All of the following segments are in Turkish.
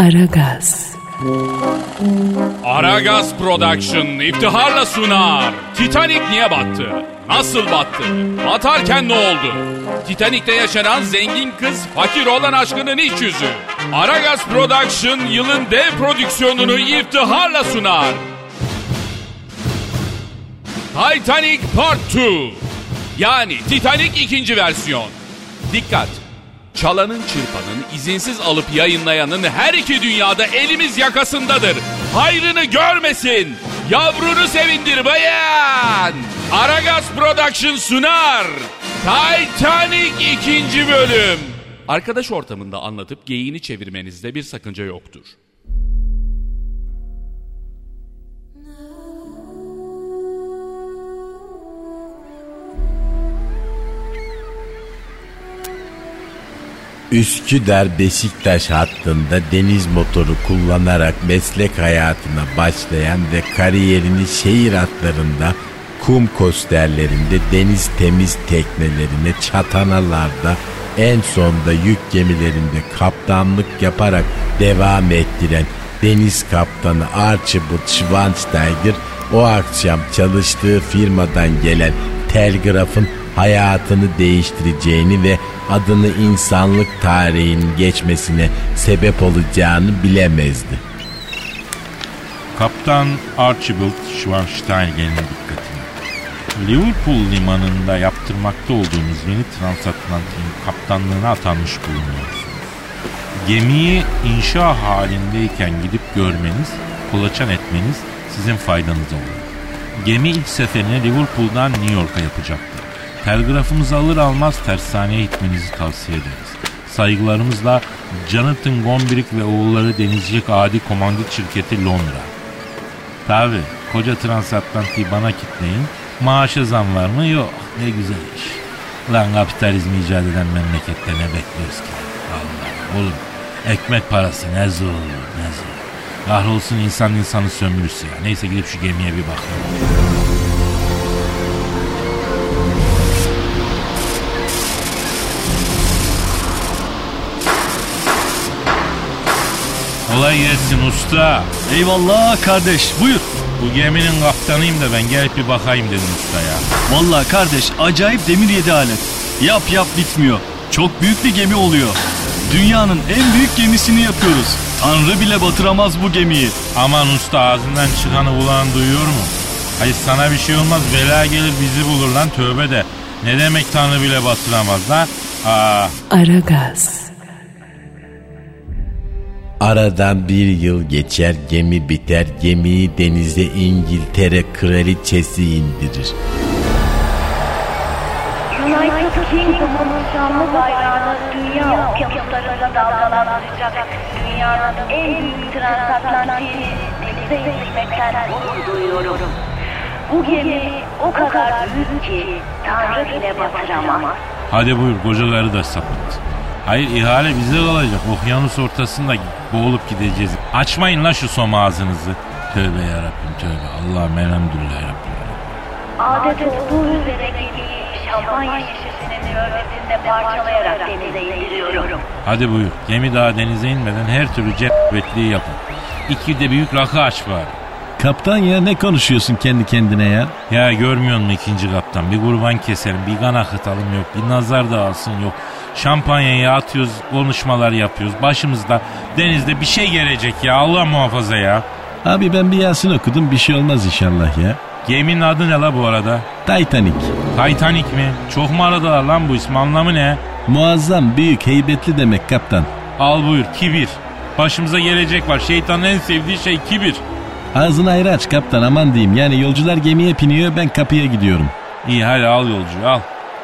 Aragaz, Aragaz Production iftiharla sunar. Titanic niye battı? Nasıl battı? Batarken ne oldu? Titanic'te yaşanan zengin kız fakir olan aşkının iç yüzü. Aragaz Production yılın dev prodüksiyonunu iftiharla sunar. Titanic Part 2 Yani Titanic ikinci versiyon. Dikkat! Çalanın çırpanın izinsiz alıp yayınlayanın her iki dünyada elimiz yakasındadır. Hayrını görmesin. Yavrunu sevindir bayan. Aragaz Production sunar. Titanic ikinci bölüm. Arkadaş ortamında anlatıp geyiğini çevirmenizde bir sakınca yoktur. Üsküdar Beşiktaş hattında deniz motoru kullanarak meslek hayatına başlayan ve kariyerini şehir hatlarında kum kosterlerinde deniz temiz teknelerine çatanalarda en sonda yük gemilerinde kaptanlık yaparak devam ettiren deniz kaptanı Archibald Schwansteiger o akşam çalıştığı firmadan gelen telgrafın hayatını değiştireceğini ve adını insanlık tarihinin geçmesine sebep olacağını bilemezdi. Kaptan Archibald Schwarzenegger'in dikkatini. Liverpool limanında yaptırmakta olduğumuz yeni transatlantin kaptanlığına atanmış bulunuyoruz. Gemiyi inşa halindeyken gidip görmeniz, kolaçan etmeniz sizin faydanıza olur. Gemi ilk seferini Liverpool'dan New York'a yapacaktır. Telgrafımızı alır almaz tersaneye gitmenizi tavsiye ederiz. Saygılarımızla Jonathan Gombrick ve oğulları denizcilik adi komandit şirketi Londra. Tabi koca transatlantiği bana kitleyin. Maaşa zam var mı? Yok. Ne güzel iş. Lan kapitalizmi icat eden memlekette ne bekliyoruz ki? Allah oğlum ekmek parası ne zor ne zor. Kahrolsun insan insanı sömürüsü ya. Neyse gidip şu gemiye bir bakalım. Kolay gelsin usta. Eyvallah kardeş buyur. Bu geminin kaptanıyım da ben gelip bir bakayım dedim usta ya. Vallahi kardeş acayip demir yedi alet. Yap yap bitmiyor. Çok büyük bir gemi oluyor. Dünyanın en büyük gemisini yapıyoruz. Tanrı bile batıramaz bu gemiyi. Aman usta ağzından çıkanı kulağın duyuyor mu? Hayır sana bir şey olmaz bela gelir bizi bulur lan tövbe de. Ne demek Tanrı bile batıramaz lan? Aa, Aragaz, Aradan bir yıl geçer gemi biter gemiyi denize İngiltere kraliçesi indirir. United Kingdom'un şanlı bayrağını dünya okyanuslarında dalgalandıracak dünyanın en büyük transatlantiğini denize indirmekten gurur duyuyorum. Bu gemi o kadar büyük ki Tanrı bile batıramaz. hadi buyur kocaları da sapıt. Hayır ihale bize kalacak. Okyanus ortasında boğulup gideceğiz. Açmayın lan şu som ağzınızı. Tövbe yarabbim tövbe. Allah'ım elhamdülillah yarabbim. Adet olduğu üzere gemiyi şampanya şişesinin örnesinde parçalayarak denize indiriyorum. Hadi buyur. Gemi daha denize inmeden her türlü cebetliği yapın. İki de büyük rakı aç var. Kaptan ya ne konuşuyorsun kendi kendine ya? Ya görmüyor musun ikinci kaptan? Bir kurban keselim, bir kan akıtalım yok, bir nazar dağılsın yok. Şampanyayı atıyoruz, konuşmalar yapıyoruz. Başımızda denizde bir şey gelecek ya Allah muhafaza ya. Abi ben bir Yasin okudum bir şey olmaz inşallah ya. Geminin adı ne la bu arada? Titanic. Titanic mi? Çok mu aradılar lan bu ismi anlamı ne? Muazzam, büyük, heybetli demek kaptan. Al buyur kibir. Başımıza gelecek var. Şeytanın en sevdiği şey kibir. Ağzını ayrı aç kaptan aman diyeyim. Yani yolcular gemiye biniyor ben kapıya gidiyorum. İyi hadi al yolcu al.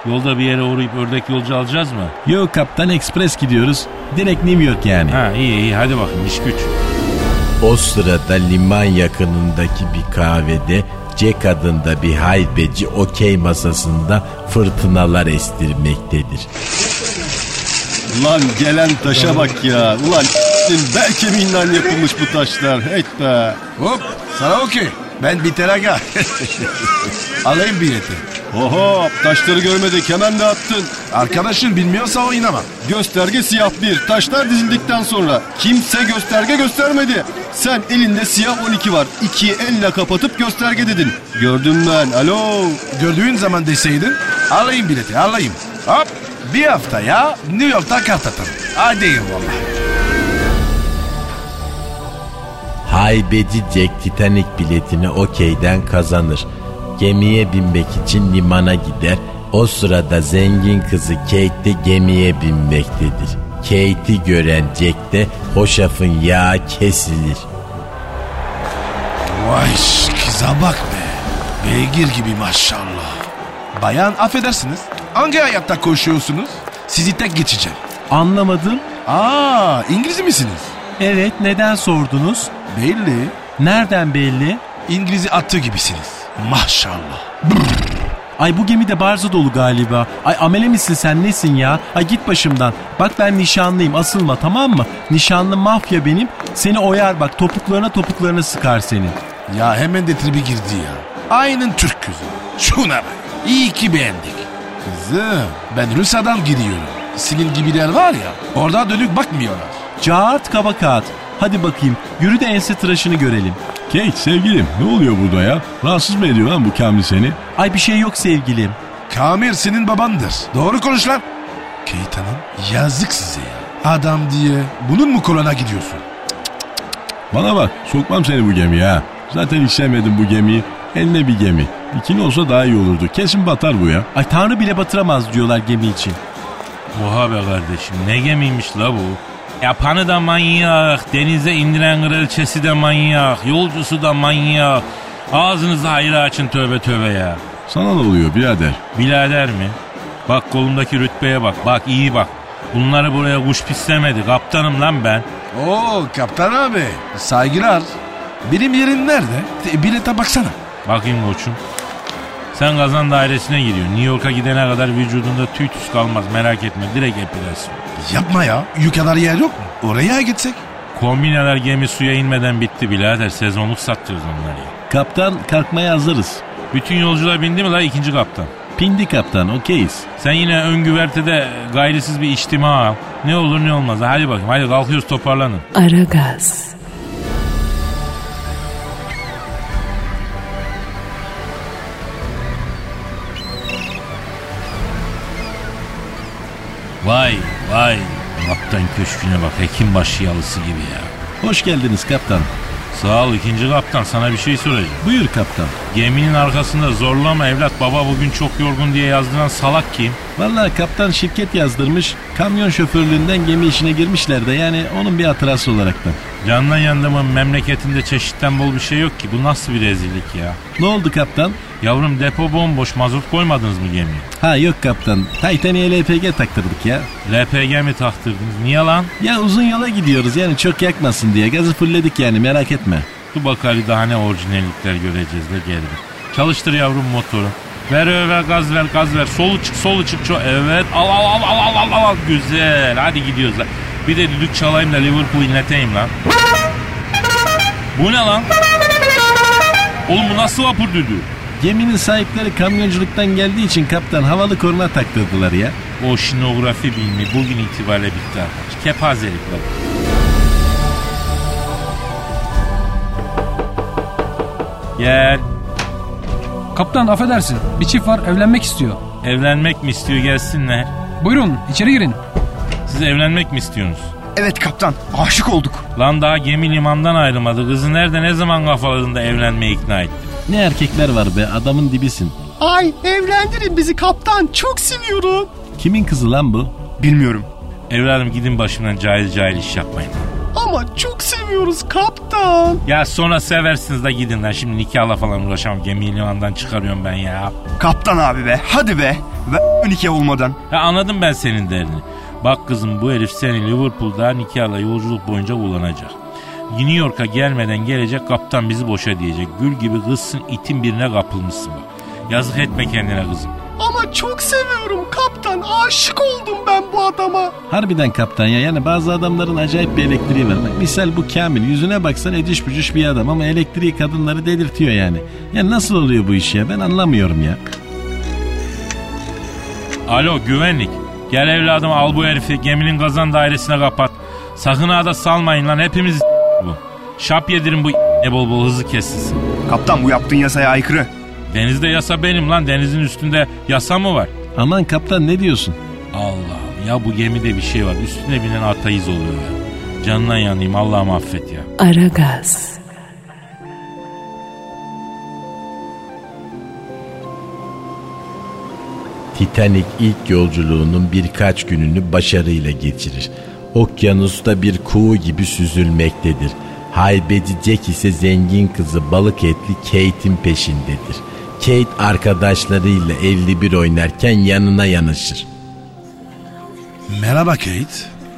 Yolda bir yere uğrayıp ördek yolcu alacağız mı? Yok kaptan ekspres gidiyoruz. Direkt New York yani. Ha iyi iyi hadi bakın iş güç. O sırada liman yakınındaki bir kahvede Jack adında bir haybeci okey masasında fırtınalar estirmektedir. Ulan gelen taşa bak ya. Ulan bel kemiğinden yapılmış bu taşlar. Et be. Hop sana okey. Ben biter aga. Alayım bileti. Oho taşları görmedik hemen de attın. Arkadaşın bilmiyorsa oynama. Gösterge siyah bir. Taşlar dizildikten sonra kimse gösterge göstermedi. Sen elinde siyah 12 var. İkiyi elle kapatıp gösterge dedin. Gördüm ben. Alo. Gördüğün zaman deseydin alayım bileti alayım. Hop bir hafta ya New York'ta kart atarım. Hadi eyvallah. Haybeci Jack Titanic biletini okeyden kazanır. Gemiye binmek için limana gider. O sırada zengin kızı Kate de gemiye binmektedir. Kate'i gören Jack de hoşafın yağı kesilir. Vay kıza bak be. Beygir gibi maşallah. Bayan affedersiniz. Hangi hayatta koşuyorsunuz? Sizi tek geçeceğim. Anlamadım. Aa İngiliz misiniz? Evet neden sordunuz? Belli. Nereden belli? İngiliz'i attığı gibisiniz. Maşallah. Ay bu gemi de barzo dolu galiba. Ay amele misin sen nesin ya? Ay git başımdan. Bak ben nişanlıyım asılma tamam mı? Nişanlı mafya benim. Seni oyar bak topuklarına topuklarına sıkar seni. Ya hemen de tribi girdi ya. Aynen Türk kızı. Şuna bak. İyi ki beğendik. Kızım ben Rusya'dan gidiyorum. Senin gibiler var ya orada dönük bakmıyorlar. Cart kaba kağıt. Hadi bakayım yürü de ense tıraşını görelim. Kate sevgilim ne oluyor burada ya? Rahatsız mı ediyor lan bu Kamil seni? Ay bir şey yok sevgilim. Kamil senin babandır. Doğru konuş lan. Kate Hanım yazık size ya. Adam diye bunun mu koluna gidiyorsun? Bana bak sokmam seni bu gemiye ha. Zaten hiç sevmedim bu gemiyi. Eline bir gemi. İkin olsa daha iyi olurdu. Kesin batar bu ya. Ay tanrı bile batıramaz diyorlar gemi için. Oha be kardeşim ne gemiymiş la bu? Yapanı da manyak, denize indiren kraliçesi de manyak, yolcusu da manyak. Ağzınızı hayra açın tövbe tövbe ya. Sana ne oluyor birader? Bilader mi? Bak kolumdaki rütbeye bak, bak iyi bak. Bunları buraya kuş pislemedi, kaptanım lan ben. Oo kaptan abi saygılar. Benim yerim nerede? Te- Bilete baksana. Bakayım koçum. Sen kazan dairesine gidiyorsun. New York'a gidene kadar vücudunda tüy tüs kalmaz merak etme direkt epilasyon. Yapma ya. Yukarıda yer yok mu? Oraya gitsek. Kombineler gemi suya inmeden bitti birader. Sezonluk satıyoruz onları. Kaptan kalkmaya hazırız. Bütün yolcular bindi mi la ikinci kaptan? Pindi kaptan okeyiz. Sen yine ön güvertede gayrisiz bir içtima al. Ne olur ne olmaz. Hadi bakayım hadi kalkıyoruz toparlanın. Aragaz, Vay vay. Kaptan köşküne bak hekimbaşı yalısı gibi ya. Hoş geldiniz kaptan. Sağ ol ikinci kaptan sana bir şey soracağım. Buyur kaptan. Geminin arkasında zorlama evlat baba bugün çok yorgun diye yazdıran salak kim? Vallahi kaptan şirket yazdırmış. Kamyon şoförlüğünden gemi işine girmişler de yani onun bir hatırası olaraktan. Candan yandımın memleketinde çeşitten bol bir şey yok ki. Bu nasıl bir rezillik ya? Ne oldu kaptan? Yavrum depo bomboş mazot koymadınız mı gemiye? Ha yok kaptan. Titanic'e LPG taktırdık ya. LPG mi taktırdınız? Niye lan? Ya uzun yola gidiyoruz yani çok yakmasın diye. Gazı fullledik yani merak etme. Mutlu Bakari daha ne orijinallikler göreceğiz de geldi. Çalıştır yavrum motoru. Ver öve gaz ver gaz ver. Solu çık solu çık. Çok, evet al al al al al al al. Güzel hadi gidiyoruz lan. Bir de düdük çalayım da Liverpool inleteyim lan. Bu ne lan? Oğlum bu nasıl vapur düdüğü? Geminin sahipleri kamyonculuktan geldiği için kaptan havalı korna taktırdılar ya. O şinografi bilimi bugün itibariyle bitti. Kepazelik bak. Gel. Kaptan affedersin. Bir çift var evlenmek istiyor. Evlenmek mi istiyor gelsinler? Buyurun içeri girin. Siz evlenmek mi istiyorsunuz? Evet kaptan aşık olduk. Lan daha gemi limandan ayrılmadı. Kızı nerede ne zaman kafalarında evlenmeye ikna etti? Ne erkekler var be adamın dibisin. Ay evlendirin bizi kaptan çok seviyorum. Kimin kızı lan bu? Bilmiyorum Evladım gidin başımdan cahil cahil iş yapmayın. Ama çok seviyoruz kaptan. Ya sonra seversiniz de gidin lan. Şimdi nikahla falan uğraşamam. Gemiyi limandan çıkarıyorum ben ya. Kaptan abi be hadi be. Ve nikah olmadan. Ya anladım ben senin derdini. Bak kızım bu herif seni Liverpool'da nikahla yolculuk boyunca kullanacak. New York'a gelmeden gelecek kaptan bizi boşa diyecek. Gül gibi kızsın itin birine kapılmışsın bak. Yazık etme kendine kızım. Ama çok kaptan aşık oldum ben bu adama. Harbiden kaptan ya yani bazı adamların acayip bir elektriği var. Bak misal bu Kamil yüzüne baksan eciş bücüş bir adam ama elektriği kadınları delirtiyor yani. Ya nasıl oluyor bu iş ya ben anlamıyorum ya. Alo güvenlik. Gel evladım al bu herifi geminin kazan dairesine kapat. Sakın ha da salmayın lan hepimiz bu. Şap yedirin bu ne bol bol hızlı kesilsin. Kaptan bu yaptığın yasaya aykırı. Denizde yasa benim lan denizin üstünde yasa mı var? Aman kaptan ne diyorsun? Allah ya bu gemide bir şey var üstüne binen atayız oluyor ya. Canından yanayım Allah'ım affet ya. Aragaz, Titanic ilk yolculuğunun birkaç gününü başarıyla geçirir. Okyanusta bir kuğu gibi süzülmektedir. Haybeci Jack ise zengin kızı balık etli Kate'in peşindedir. Kate arkadaşlarıyla 51 oynarken yanına yanaşır. Merhaba Kate.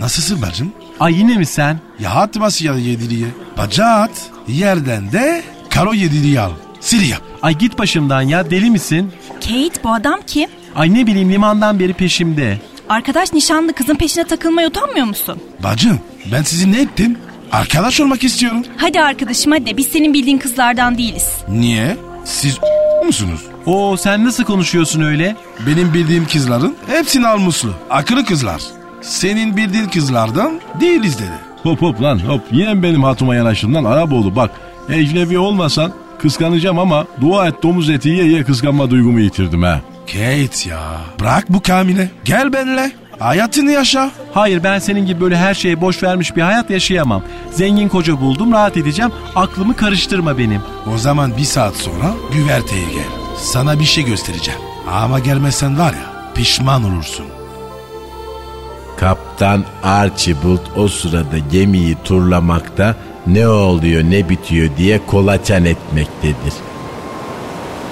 Nasılsın bacım? Ay yine mi sen? Ya atması ya yediriye. Bacağı at. Yerden de karo yediriyi al. Sil yap. Ay git başımdan ya deli misin? Kate bu adam kim? Ay ne bileyim limandan beri peşimde. Arkadaş nişanlı kızın peşine takılmaya utanmıyor musun? Bacım ben sizi ne ettim? Arkadaş olmak istiyorum. Hadi arkadaşım hadi biz senin bildiğin kızlardan değiliz. Niye? Siz musunuz? Oo sen nasıl konuşuyorsun öyle? Benim bildiğim kızların hepsi almuslu. Akıllı kızlar. Senin bildiğin kızlardan değiliz dedi. Hop hop lan hop yine benim hatuma yanaştın lan Araboğlu bak ecnebi olmasan kıskanacağım ama dua et domuz eti yiye yiye kıskanma duygumu yitirdim ha. Kate ya bırak bu kamine gel benimle hayatını yaşa. Hayır ben senin gibi böyle her şeye boş vermiş bir hayat yaşayamam. Zengin koca buldum rahat edeceğim. Aklımı karıştırma benim. O zaman bir saat sonra güverteye gel. Sana bir şey göstereceğim. Ama gelmezsen var ya pişman olursun. Kaptan Archibald o sırada gemiyi turlamakta ne oluyor ne bitiyor diye kolaçan etmektedir.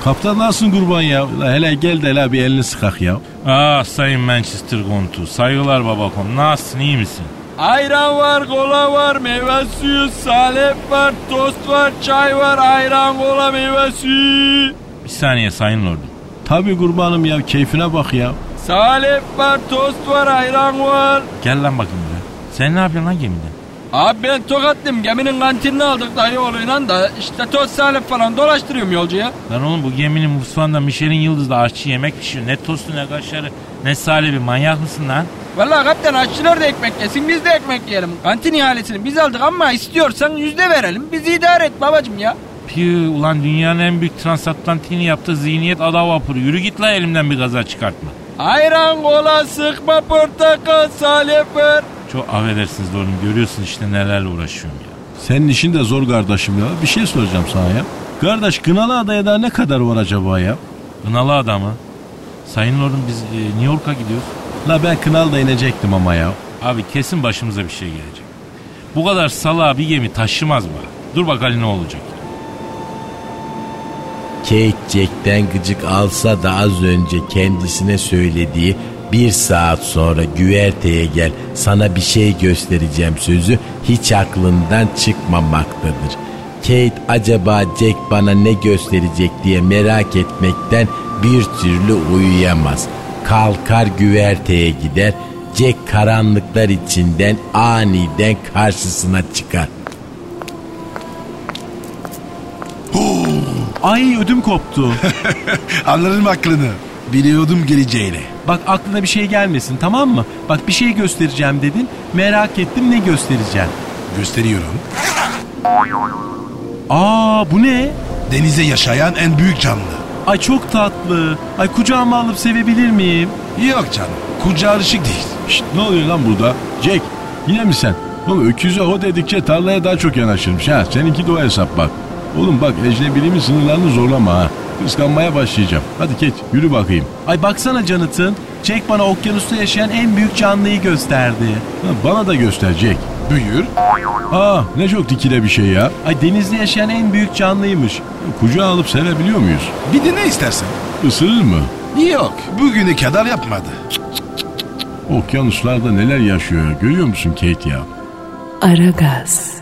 Kaptan nasılsın kurban ya? La hele gel de la bir elini sıkak ya. Ah sayın Manchester Kontu saygılar babakom nasılsın iyi misin? Ayran var, kola var, meyve suyu, salep var, tost var, çay var, ayran, kola, meyve suyu. Bir saniye sayın lordum. Tabi kurbanım ya keyfine bak ya. Salep var, tost var, ayran var. Gel lan bakayım buraya. Sen ne yapıyorsun lan gemide? Abi ben tokatlıyım. Geminin kantinini aldık dayı oğluyla da işte tost salep falan dolaştırıyorum yolcuya. Lan oğlum bu geminin mutfağında Michelin yıldızlı aşçı yemek pişiyor. Ne tostu ne kaşarı ne salebi manyak mısın lan? Vallahi kaptan aşçılar da ekmek yesin biz de ekmek yiyelim. Kantin ihalesini biz aldık ama istiyorsan yüzde verelim. Bizi idare et babacım ya. Piu ulan dünyanın en büyük transatlantini yaptı zihniyet ada vapuru. Yürü git la elimden bir gaza çıkartma. Ayran, kola, sıkma, portakal, salep ver. Çok affedersiniz lordum görüyorsun işte nelerle uğraşıyorum ya. Senin işin de zor kardeşim ya. Bir şey soracağım sana ya. Kardeş Kınalı Adaya da ne kadar var acaba ya? Kınalı adamı. Sayın lordum biz e, New York'a gidiyoruz. La ben Kınalı'da inecektim ama ya. Abi kesin başımıza bir şey gelecek. Bu kadar salağa bir gemi taşımaz mı? Dur bakalım ne olacak. Kate Jack'ten gıcık alsa da az önce kendisine söylediği bir saat sonra güverteye gel sana bir şey göstereceğim sözü hiç aklından çıkmamaktadır. Kate acaba Jack bana ne gösterecek diye merak etmekten bir türlü uyuyamaz. Kalkar güverteye gider. Jack karanlıklar içinden aniden karşısına çıkar. Ay ödüm koptu. Anladım aklını. Biliyordum geleceğini. Bak aklına bir şey gelmesin tamam mı? Bak bir şey göstereceğim dedin. Merak ettim ne göstereceğim. Gösteriyorum. Aa bu ne? Denize yaşayan en büyük canlı. Ay çok tatlı. Ay kucağıma alıp sevebilir miyim? Yok canım. Kucağı alışık değil. Şşt, ne oluyor lan burada? Jack yine mi sen? Oğlum öküze o dedikçe tarlaya daha çok yanaşırmış ha. Seninki de o hesap bak. Oğlum bak ecnebiliğimin sınırlarını zorlama ha. Kıskanmaya başlayacağım. Hadi Kate yürü bakayım. Ay baksana Jonathan. Jack bana okyanusta yaşayan en büyük canlıyı gösterdi. Ha, bana da göster Jack. Buyur. Aa ne çok dikile bir şey ya. Ay denizde yaşayan en büyük canlıymış. Kucağa alıp sevebiliyor muyuz? Bir de ne istersen. Isırır mı? Yok. Bugüne kadar yapmadı. Okyanuslarda neler yaşıyor ya. Görüyor musun Kate ya? Aragaz,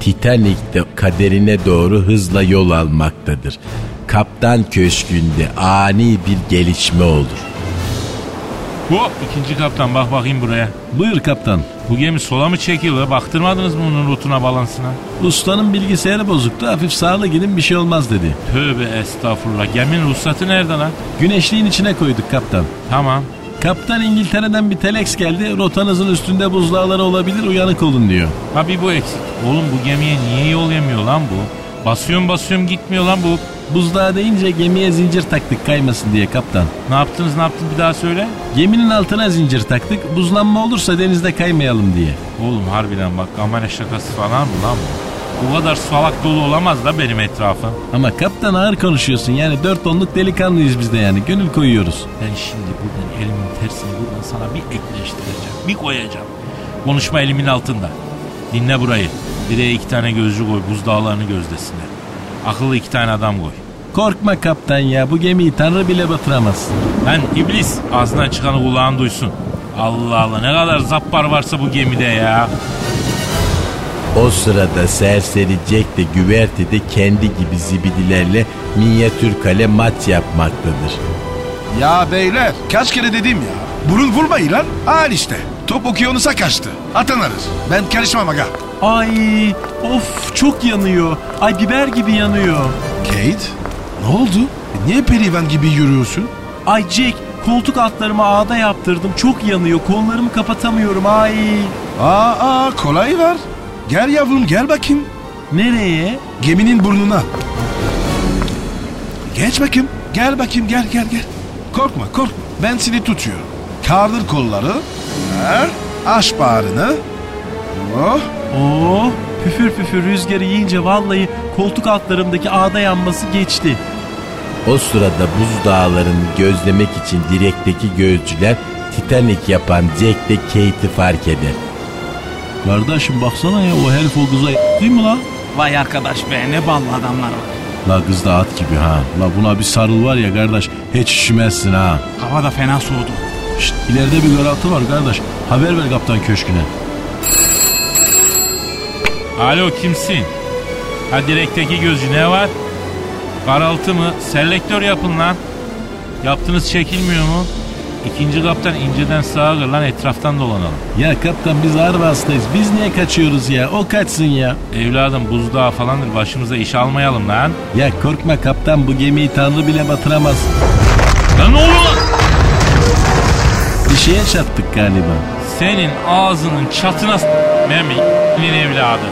Titanik'te kaderine doğru hızla yol almaktadır. Kaptan köşkünde ani bir gelişme olur. Hop ikinci kaptan bak bakayım buraya. Buyur kaptan. Bu gemi sola mı çekiyor? Baktırmadınız mı onun rotuna balansına? Ustanın bilgisayarı bozuktu. Hafif sağlı gidin bir şey olmaz dedi. Tövbe estağfurullah. Geminin ruhsatı nerede lan? Güneşliğin içine koyduk kaptan. Tamam. Kaptan İngiltere'den bir telex geldi. Rotanızın üstünde buzdağları olabilir uyanık olun diyor. Ha bir bu eksik. Oğlum bu gemiye niye yol yemiyor lan bu? Basıyorum basıyorum gitmiyor lan bu. Buzdağı deyince gemiye zincir taktık kaymasın diye kaptan. Ne yaptınız ne yaptınız bir daha söyle. Geminin altına zincir taktık. Buzlanma olursa denizde kaymayalım diye. Oğlum harbiden bak amele şakası falan mı lan bu? Bu kadar salak dolu olamaz da benim etrafım. Ama kaptan ağır konuşuyorsun yani dört tonluk delikanlıyız biz de yani gönül koyuyoruz. Ben şimdi buradan elimin tersini buradan sana bir ekleştireceğim. Bir koyacağım. Konuşma elimin altında. Dinle burayı. Direğe iki tane gözcü koy buzdağlarını gözlesinler. Akıllı iki tane adam koy. Korkma kaptan ya bu gemiyi tanrı bile batıramaz. Lan iblis ağzından çıkanı kulağın duysun. Allah Allah ne kadar zappar varsa bu gemide ya. O sırada serseri Jack de güvertede kendi gibi zibidilerle minyatür kale maç yapmaktadır. Ya beyler kaç kere dedim ya. Burun vurmayın lan. Al işte. Top okyanusa kaçtı. Atanarız. Ben karışmam aga. Ay of çok yanıyor. Ay biber gibi yanıyor. Kate ne oldu? E, niye perivan gibi yürüyorsun? Ay Jack koltuk altlarımı ağda yaptırdım. Çok yanıyor. Kollarımı kapatamıyorum. Ay. Aa, aa kolay var. Gel yavrum gel bakayım. Nereye? Geminin burnuna. Geç bakayım. Gel bakayım gel gel gel. Korkma korkma. Ben seni tutuyorum. Kaldır kolları. Ver. Aç bağrını. Oh. Oo, püfür püfür rüzgarı yiyince vallahi koltuk altlarımdaki ağda yanması geçti. O sırada buzdağlarını gözlemek için direkteki gözcüler Titanic yapan Jack de Kate'i fark eder. Kardeşim baksana ya o herif o kıza değil mi la? Vay arkadaş be ne ballı adamlar var. La kız da at gibi ha. La buna bir sarıl var ya kardeş hiç üşümezsin ha. Hava da fena soğudu. Şşt ileride bir gölaltı var kardeş. Haber ver kaptan köşküne. Alo kimsin? Ha direkteki gözcü ne var? Karaltı mı? Selektör yapın lan. Yaptınız çekilmiyor mu? İkinci kaptan inceden sağa gır lan etraftan dolanalım. Ya kaptan biz ağır hastayız. Biz niye kaçıyoruz ya? O kaçsın ya. Evladım buzdağı falandır başımıza iş almayalım lan. Ya korkma kaptan bu gemiyi tanrı bile batıramaz. Lan ne oluyor lan? Bir şeye çarptık galiba. Senin ağzının çatına s- Memi'nin evladı.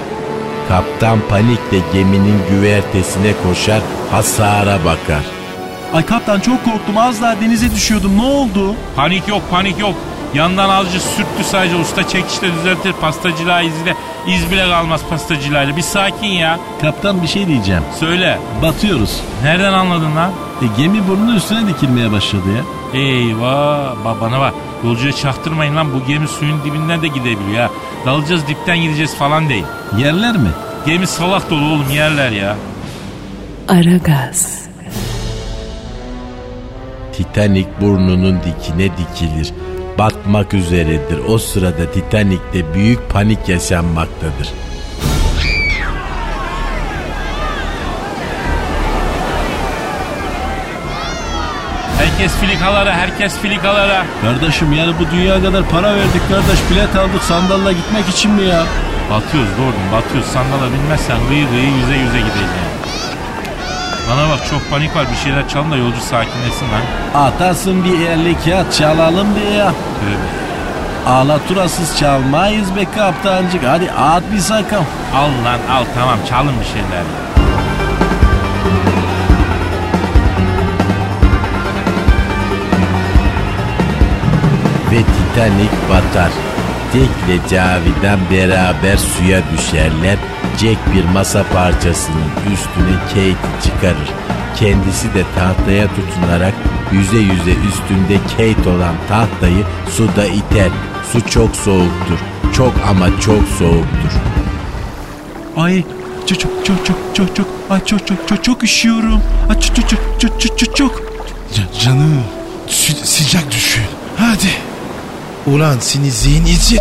Kaptan panikle geminin güvertesine koşar hasara bakar. Ay kaptan çok korktum. Az daha denize düşüyordum. Ne oldu? Panik yok panik yok. Yandan azıcık sürttü sadece usta çekişte düzeltir pastacılığa izle. İz bile kalmaz pastacılığıyla. Bir sakin ya. Kaptan bir şey diyeceğim. Söyle. Batıyoruz. Nereden anladın lan? E, gemi burnunun üstüne dikilmeye başladı ya. Eyvah babana bak. Yolcuya çaktırmayın lan bu gemi suyun dibinden de gidebiliyor ya. Dalacağız dipten gideceğiz falan değil. Yerler mi? Gemi salak dolu oğlum yerler ya. Aragaz, Titanic burnunun dikine dikilir. Batmak üzeredir. O sırada Titanic'te büyük panik yaşanmaktadır. Herkes filikalara herkes filikalara. Kardeşim yani bu dünya kadar para verdik kardeş. Bilet aldık sandalla gitmek için mi ya? Batıyoruz doğru batıyoruz sandala binmezsen gıyı gıyı yüze yüze gideceğim. Bana bak çok panik var bir şeyler çalın da yolcu sakinleşsin lan. Atasın bir elli kağıt çalalım diye ya. Tövbe. Ağlaturasız çalmayız be kaptancık. Hadi at bir sakın. Al lan al tamam çalın bir şeyler. Ve Titanic batar. Jack ile Cavidan beraber suya düşerler. Jack bir masa parçasının üstüne Kate'i çıkarır. Kendisi de tahtaya tutunarak yüze yüze üstünde Kate olan tahtayı suda iter. Su çok soğuktur. Çok ama çok soğuktur. Ay çok çok çok çok çok çok ay çok çok çok çok üşüyorum. Ay çok çok çok çok çok çok çok. Ca- canım sı- sıcak düşün. Hadi. Ulan seni zihniyetçi.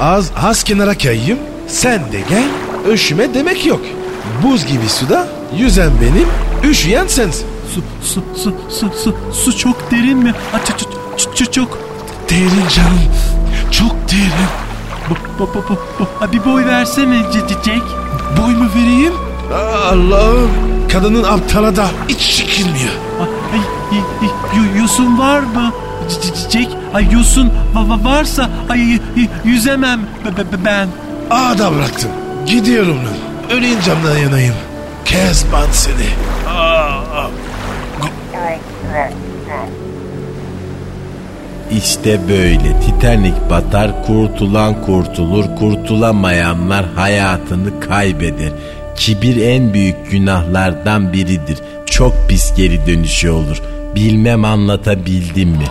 Az, az kenara kayayım. Sen de gel. Üşüme demek yok. Buz gibi suda yüzen benim, üşüyen sensin. Su su su su su su çok derin mi? Ay çok çok çok. Derin canım. Çok derin. Bu, bu, bu, bu, bu. Ha, bir boy versene Jack. Boy mu vereyim? Allah'ım. Kadının aptala da hiç çıkılmıyor. Ay, Yosun var mı? Jack, ay yosun va- va- varsa ay, yüzemem be- be- be- ben. Aa da bıraktım. Gidiyorum lan. Öleyim camdan yanayım. Kezban seni. Aa, İşte böyle Titanic batar, kurtulan kurtulur, kurtulamayanlar hayatını kaybeder. Kibir en büyük günahlardan biridir. Çok pis geri dönüşü olur. Bilmem anlatabildim mi?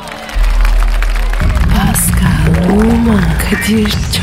Pascal, Oman, Kadir çok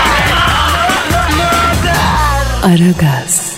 Aragaz.